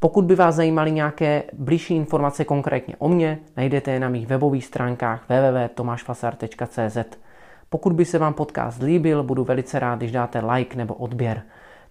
Pokud by vás zajímaly nějaké blížší informace konkrétně o mně, najdete je na mých webových stránkách www.tomášfasar.cz. Pokud by se vám podcast líbil, budu velice rád, když dáte like nebo odběr.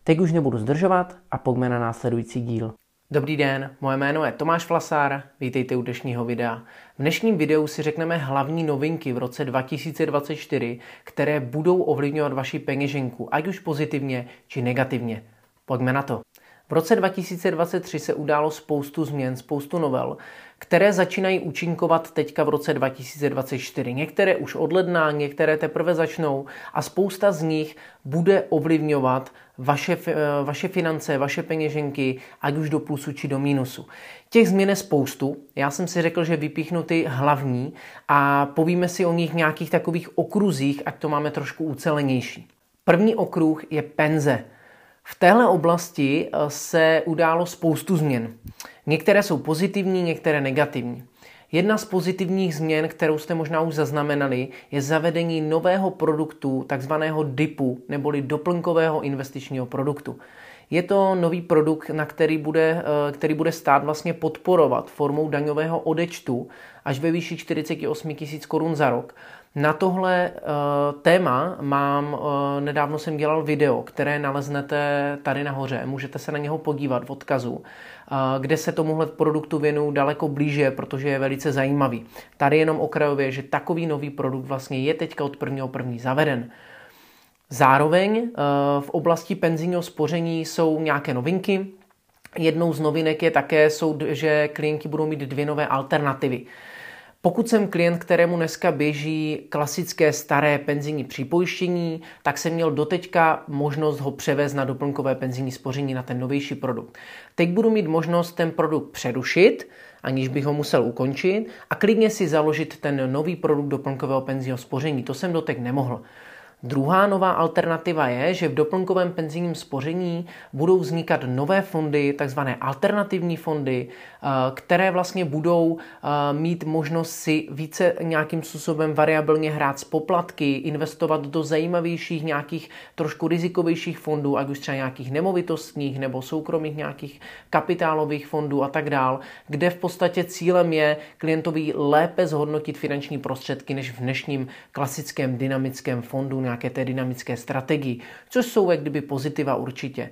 Teď už nebudu zdržovat a pojďme na následující díl. Dobrý den, moje jméno je Tomáš Flasár, vítejte u dnešního videa. V dnešním videu si řekneme hlavní novinky v roce 2024, které budou ovlivňovat vaši peněženku, ať už pozitivně či negativně. Pojďme na to. V roce 2023 se událo spoustu změn, spoustu novel, které začínají účinkovat teďka v roce 2024. Některé už od ledna, některé teprve začnou a spousta z nich bude ovlivňovat vaše, vaše finance, vaše peněženky, ať už do plusu či do mínusu. Těch změn je spoustu. Já jsem si řekl, že vypíchnu ty hlavní a povíme si o nich v nějakých takových okruzích, ať to máme trošku ucelenější. První okruh je penze. V téhle oblasti eh, se událo spoustu změn. Některé jsou pozitivní, některé negativní. Jedna z pozitivních změn, kterou jste možná už zaznamenali, je zavedení nového produktu, takzvaného DIPu, neboli doplňkového investičního produktu. Je to nový produkt, na který bude, eh, který bude stát vlastně podporovat formou daňového odečtu až ve výši 48 000 korun za rok na tohle uh, téma mám, uh, nedávno jsem dělal video, které naleznete tady nahoře. Můžete se na něho podívat v odkazu, uh, kde se tomuhle produktu věnu daleko blíže, protože je velice zajímavý. Tady jenom okrajově, že takový nový produkt vlastně je teďka od prvního první zaveden. Zároveň v oblasti penzijního spoření jsou nějaké novinky. Jednou z novinek je také, že klienti budou mít dvě nové alternativy. Pokud jsem klient, kterému dneska běží klasické staré penzijní připojištění, tak jsem měl doteďka možnost ho převést na doplňkové penzijní spoření na ten novější produkt. Teď budu mít možnost ten produkt přerušit, aniž bych ho musel ukončit a klidně si založit ten nový produkt doplňkového penzijního spoření. To jsem doteď nemohl. Druhá nová alternativa je, že v doplňkovém penzijním spoření budou vznikat nové fondy, takzvané alternativní fondy, eh, které vlastně budou eh, mít možnost si více nějakým způsobem variabilně hrát z poplatky, investovat do zajímavějších nějakých trošku rizikovějších fondů, ať už třeba nějakých nemovitostních nebo soukromých nějakých kapitálových fondů a tak dál, kde v podstatě cílem je klientovi lépe zhodnotit finanční prostředky než v dnešním klasickém dynamickém fondu nějaké té dynamické strategii, což jsou jak kdyby pozitiva určitě.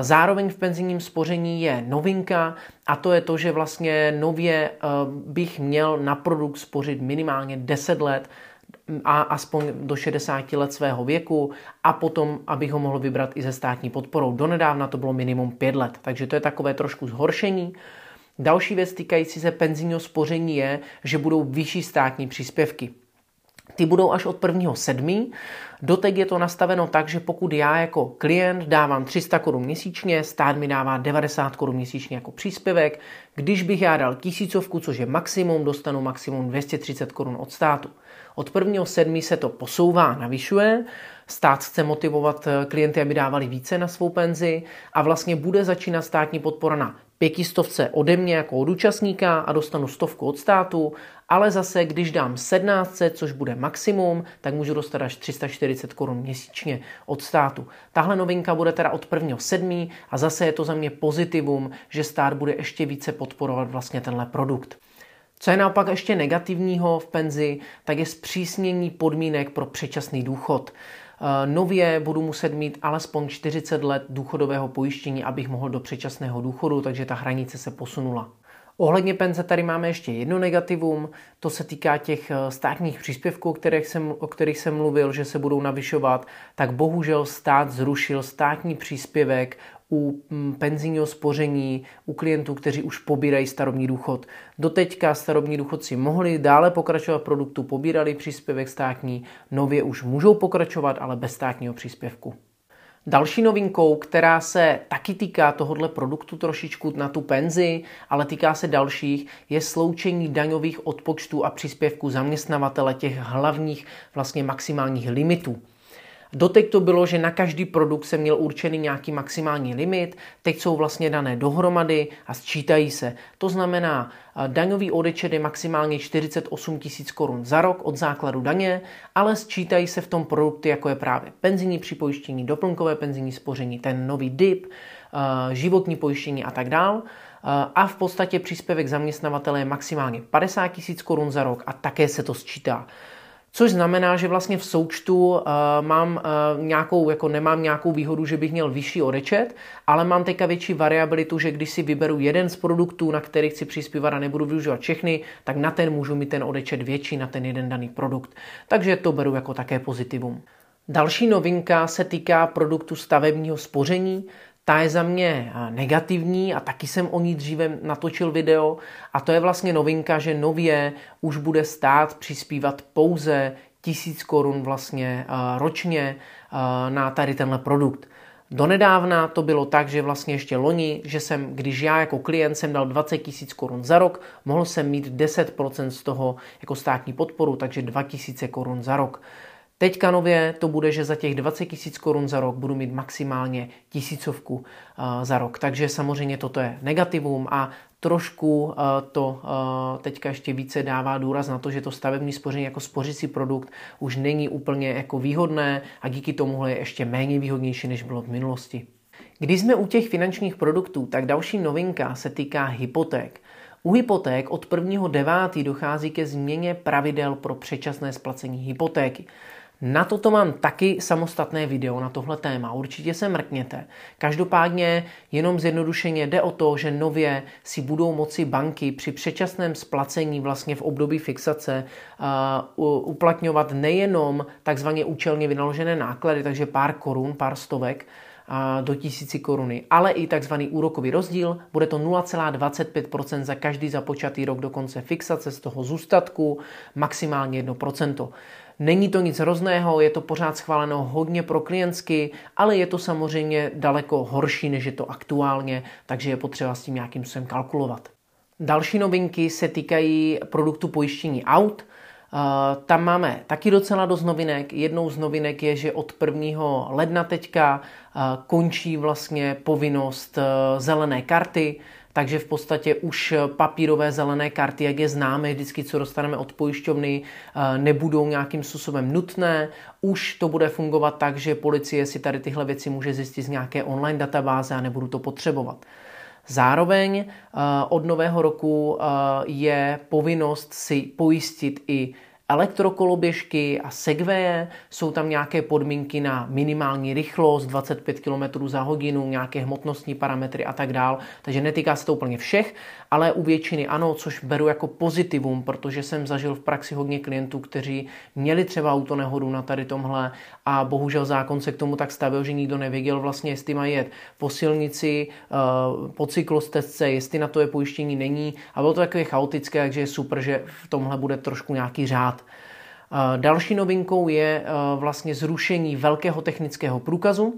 Zároveň v penzijním spoření je novinka a to je to, že vlastně nově bych měl na produkt spořit minimálně 10 let, a aspoň do 60 let svého věku a potom, abych ho mohl vybrat i ze státní podporou. Donedávna to bylo minimum 5 let, takže to je takové trošku zhoršení. Další věc týkající se penzijního spoření je, že budou vyšší státní příspěvky. Ty budou až od 1.7. Dotek je to nastaveno tak, že pokud já jako klient dávám 300 korun měsíčně, stát mi dává 90 korun měsíčně jako příspěvek. Když bych já dal tisícovku, což je maximum, dostanu maximum 230 korun od státu. Od 1.7. se to posouvá, navyšuje. Stát chce motivovat klienty, aby dávali více na svou penzi a vlastně bude začínat státní podpora na pětistovce ode mě jako od účastníka a dostanu stovku od státu, ale zase, když dám 1700, což bude maximum, tak můžu dostat až 340 korun měsíčně od státu. Tahle novinka bude teda od 1.7. a zase je to za mě pozitivum, že stát bude ještě více podporovat vlastně tenhle produkt. Co je naopak ještě negativního v penzi, tak je zpřísnění podmínek pro předčasný důchod. Eh, nově budu muset mít alespoň 40 let důchodového pojištění, abych mohl do předčasného důchodu, takže ta hranice se posunula. Ohledně penze tady máme ještě jedno negativum, to se týká těch eh, státních příspěvků, jsem, o kterých jsem mluvil, že se budou navyšovat, tak bohužel stát zrušil státní příspěvek u mm, penzijního spoření, u klientů, kteří už pobírají starobní důchod. Doteďka starobní důchodci mohli dále pokračovat v produktu, pobírali příspěvek státní, nově už můžou pokračovat, ale bez státního příspěvku. Další novinkou, která se taky týká tohohle produktu trošičku na tu penzi, ale týká se dalších, je sloučení daňových odpočtů a příspěvků zaměstnavatele těch hlavních vlastně maximálních limitů. Doteď to bylo, že na každý produkt se měl určený nějaký maximální limit, teď jsou vlastně dané dohromady a sčítají se. To znamená, daňový odečet je maximálně 48 tisíc korun za rok od základu daně, ale sčítají se v tom produkty, jako je právě penzijní připojištění, doplňkové penzijní spoření, ten nový DIP, životní pojištění a tak dál a v podstatě příspěvek zaměstnavatele je maximálně 50 tisíc korun za rok a také se to sčítá. Což znamená, že vlastně v součtu uh, mám uh, nějakou, jako nemám nějakou výhodu, že bych měl vyšší odečet, ale mám teďka větší variabilitu, že když si vyberu jeden z produktů, na který chci přispívat a nebudu využívat všechny, tak na ten můžu mít ten odečet větší na ten jeden daný produkt. Takže to beru jako také pozitivum. Další novinka se týká produktu stavebního spoření ta je za mě eh, negativní a taky jsem o ní dříve natočil video a to je vlastně novinka, že nově už bude stát přispívat pouze tisíc korun vlastně eh, ročně eh, na tady tenhle produkt. Donedávna to bylo tak, že vlastně ještě loni, že jsem, když já jako klient jsem dal 20 tisíc korun za rok, mohl jsem mít 10% z toho jako státní podporu, takže 2 tisíce korun za rok. Teďka nově to bude, že za těch 20 tisíc korun za rok budu mít maximálně tisícovku eh, za rok. Takže samozřejmě toto je negativum a trošku eh, to eh, teďka ještě více dává důraz na to, že to stavební spoření jako spořící produkt už není úplně jako výhodné a díky tomu je ještě méně výhodnější, než bylo v minulosti. Když jsme u těch finančních produktů, tak další novinka se týká hypoték. U hypoték od 1.9. dochází ke změně pravidel pro předčasné splacení hypotéky. Na toto mám taky samostatné video na tohle téma, určitě se mrkněte. Každopádně jenom zjednodušeně jde o to, že nově si budou moci banky při předčasném splacení vlastně v období fixace uh, uplatňovat nejenom takzvaně účelně vynaložené náklady, takže pár korun, pár stovek, do tisíci koruny, ale i takzvaný úrokový rozdíl. Bude to 0,25% za každý započatý rok do konce fixace z toho zůstatku, maximálně 1%. Není to nic hrozného, je to pořád schváleno hodně pro klientsky, ale je to samozřejmě daleko horší, než je to aktuálně, takže je potřeba s tím nějakým způsobem kalkulovat. Další novinky se týkají produktu pojištění aut. Tam máme taky docela dost novinek. Jednou z novinek je, že od 1. ledna teďka končí vlastně povinnost zelené karty takže v podstatě už papírové zelené karty, jak je známe vždycky, co dostaneme od pojišťovny, eh, nebudou nějakým způsobem nutné. Už to bude fungovat tak, že policie si tady tyhle věci může zjistit z nějaké online databáze a nebudu to potřebovat. Zároveň eh, od nového roku eh, je povinnost si pojistit i elektrokoloběžky a segveje, jsou tam nějaké podmínky na minimální rychlost 25 km za hodinu, nějaké hmotnostní parametry a tak dál. Takže netýká se to úplně všech, ale u většiny ano, což beru jako pozitivum, protože jsem zažil v praxi hodně klientů, kteří měli třeba autonehodu na tady tomhle a bohužel zákon se k tomu tak stavil, že nikdo nevěděl vlastně, jestli mají jet po silnici, eh, po cyklostezce, jestli na to je pojištění není a bylo to takové chaotické, takže je super, že v tomhle bude trošku nějaký řád. Eh, další novinkou je eh, vlastně zrušení velkého technického průkazu.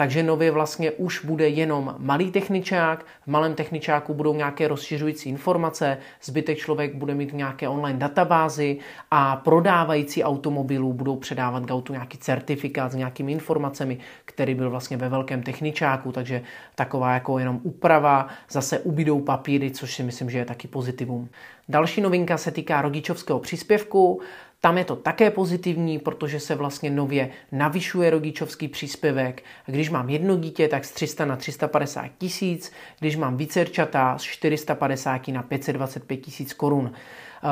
Takže nově vlastně už bude jenom malý techničák, v malém techničáku budou nějaké rozšiřující informace, zbytek člověk bude mít nějaké online databázy a prodávající automobilů budou předávat k autu nějaký certifikát s nějakými informacemi, který byl vlastně ve velkém techničáku, takže taková jako jenom úprava, zase ubydou papíry, což si myslím, že je taky pozitivum. Další novinka se týká rodičovského příspěvku. Tam je to také pozitivní, protože se vlastně nově navyšuje rodičovský příspěvek. Když mám jedno dítě, tak z 300 na 350 tisíc, když mám vícerčata z 450 na 525 tisíc korun.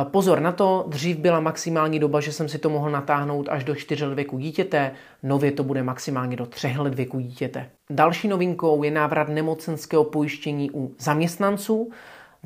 Pozor na to, dřív byla maximální doba, že jsem si to mohl natáhnout až do 4 let věku dítěte, nově to bude maximálně do 3 let věku dítěte. Další novinkou je návrat nemocenského pojištění u zaměstnanců.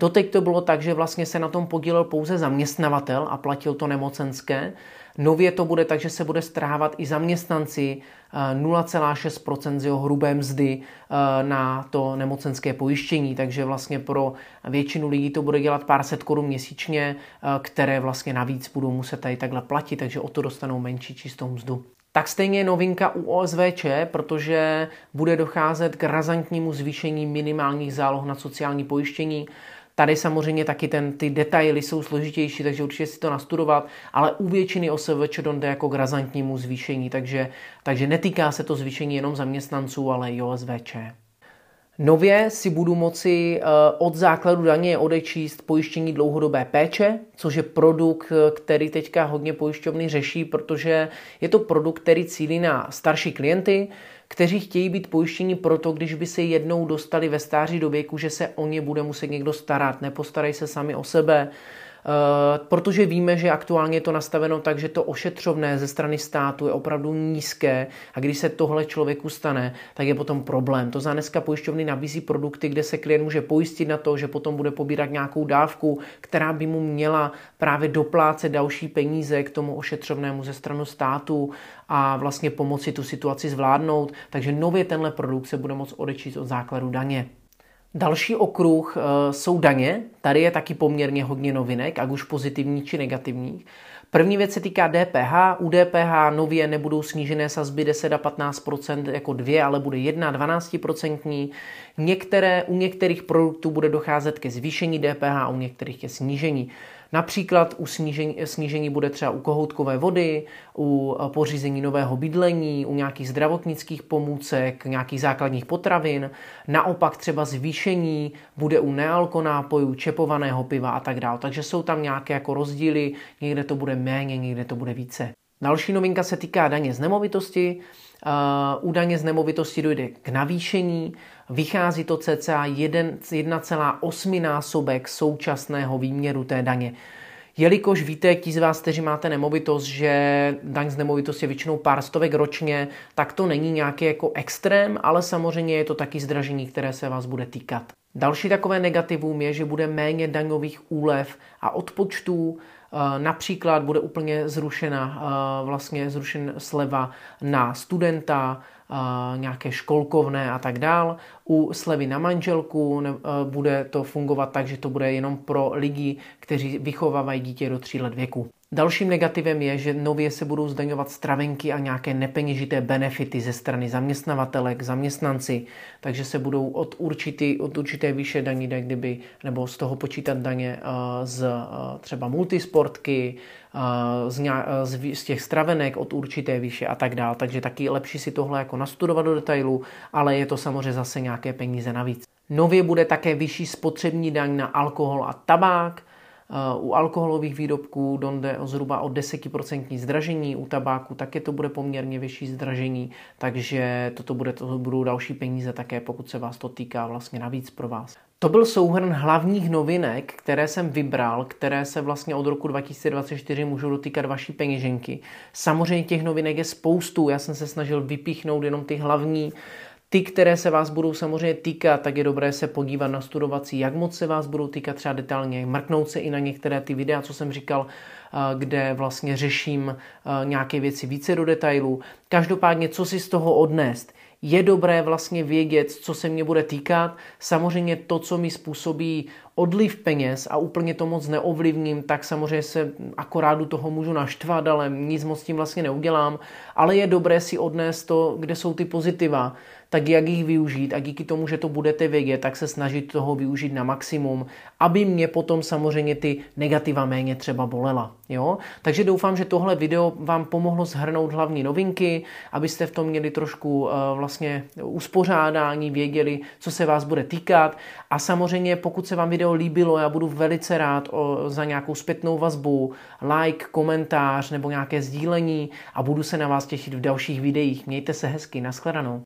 Doteď to bylo tak, že vlastně se na tom podílel pouze zaměstnavatel a platil to nemocenské. Nově to bude tak, že se bude strávat i zaměstnanci 0,6% eh, z jeho hrubé mzdy eh, na to nemocenské pojištění, takže vlastně pro většinu lidí to bude dělat pár set korun měsíčně, eh, které vlastně navíc budou muset tady takhle platit, takže o to dostanou menší čistou mzdu. Tak stejně je novinka u OSVČ, protože bude docházet k razantnímu zvýšení minimálních záloh na sociální pojištění. Tady samozřejmě taky ten, ty detaily jsou složitější, takže určitě si to nastudovat, ale u většiny OSVČ jde jako k razantnímu zvýšení, takže, takže netýká se to zvýšení jenom zaměstnanců, ale i OSVČ. Nově si budu moci eh, od základu daně odečíst pojištění dlouhodobé péče, což je produkt, který teďka hodně pojišťovny řeší, protože je to produkt, který cílí na starší klienty, kteří chtějí být pojištěni proto, když by se jednou dostali ve stáří do věku, že se o ně bude muset někdo starat, nepostarají se sami o sebe, protože víme, že aktuálně je to nastaveno tak, že to ošetřovné ze strany státu je opravdu nízké a když se tohle člověku stane, tak je potom problém. To za dneska pojišťovny nabízí produkty, kde se klient může pojistit na to, že potom bude pobírat nějakou dávku, která by mu měla právě doplácet další peníze k tomu ošetřovnému ze strany státu a vlastně pomoci tu situaci zvládnout. Takže nově tenhle produkt se bude moct odečíst od základu daně. Další okruh uh, jsou daně. Tady je taky poměrně hodně novinek, ať už pozitivní či negativních. První věc se týká DPH. U DPH nově nebudou snížené sazby 10 a 15% jako dvě, ale bude 1 12% Některé, u některých produktů bude docházet ke zvýšení DPH u některých ke snížení. Například u snížení, snížení bude třeba u kohoutkové vody, u eh, pořízení nového bydlení, u nějakých zdravotnických pomůcek, nějakých základních potravin. Naopak třeba zvýšení bude u nealkonápojů, čepovaného piva a tak dále. Takže jsou tam nějaké jako rozdíly, někde to bude méně, někde to bude více. Další novinka se týká daně z nemovitosti. U daně z nemovitosti dojde k navýšení. Vychází to cca 1,8 násobek současného výměru té daně. Jelikož víte, ti z vás, kteří máte nemovitost, že daň z nemovitosti je většinou pár stovek ročně, tak to není nějaký jako extrém, ale samozřejmě je to taky zdražení, které se vás bude týkat. Další takové negativum je, že bude méně daňových úlev a odpočtů. Eh, například bude úplně zrušena, eh, vlastně zrušen sleva na studenta, nějaké školkovné a tak dál. U slevy na manželku bude to fungovat tak, že to bude jenom pro lidi, kteří vychovávají dítě do 3 let věku. Dalším negativem je, že nově se budou zdaňovat stravenky a nějaké nepeněžité benefity ze strany zaměstnavatelek, zaměstnanci, takže se budou od, určitý, od určité výše daní, kdyby, nebo z toho počítat daně uh, z uh, třeba multisportky, z, nějak, z, z těch stravenek od určité výše a tak dále. Takže taky lepší si tohle jako nastudovat do detailu, ale je to samozřejmě zase nějaké peníze navíc. Nově bude také vyšší spotřební daň na alkohol a tabák, u alkoholových výrobků jde o zhruba o 10% zdražení, u tabáku také to bude poměrně vyšší zdražení, takže toto bude, to budou další peníze také, pokud se vás to týká vlastně navíc pro vás. To byl souhrn hlavních novinek, které jsem vybral, které se vlastně od roku 2024 můžou dotýkat vaší peněženky. Samozřejmě těch novinek je spoustu, já jsem se snažil vypíchnout jenom ty hlavní, ty, které se vás budou samozřejmě týkat, tak je dobré se podívat na studovací, jak moc se vás budou týkat třeba detailně, mrknout se i na některé ty videa, co jsem říkal, eh, kde vlastně řeším eh, nějaké věci více do detailů. Každopádně, co si z toho odnést? Je dobré vlastně vědět, co se mě bude týkat. Samozřejmě to, co mi způsobí odliv peněz a úplně to moc neovlivním, tak samozřejmě se akorát do toho můžu naštvat, ale nic moc tím vlastně neudělám. Ale je dobré si odnést to, kde jsou ty pozitiva tak jak jich využít a díky tomu, že to budete vědět, tak se snažit toho využít na maximum, aby mě potom samozřejmě ty negativa méně třeba bolela. Jo? Takže doufám, že tohle video vám pomohlo zhrnout hlavní novinky, abyste v tom měli trošku uh, vlastně uspořádání, věděli, co se vás bude týkat a samozřejmě pokud se vám video líbilo, já budu velice rád o, za nějakou zpětnou vazbu, like, komentář nebo nějaké sdílení a budu se na vás těšit v dalších videích. Mějte se hezky, nashledanou.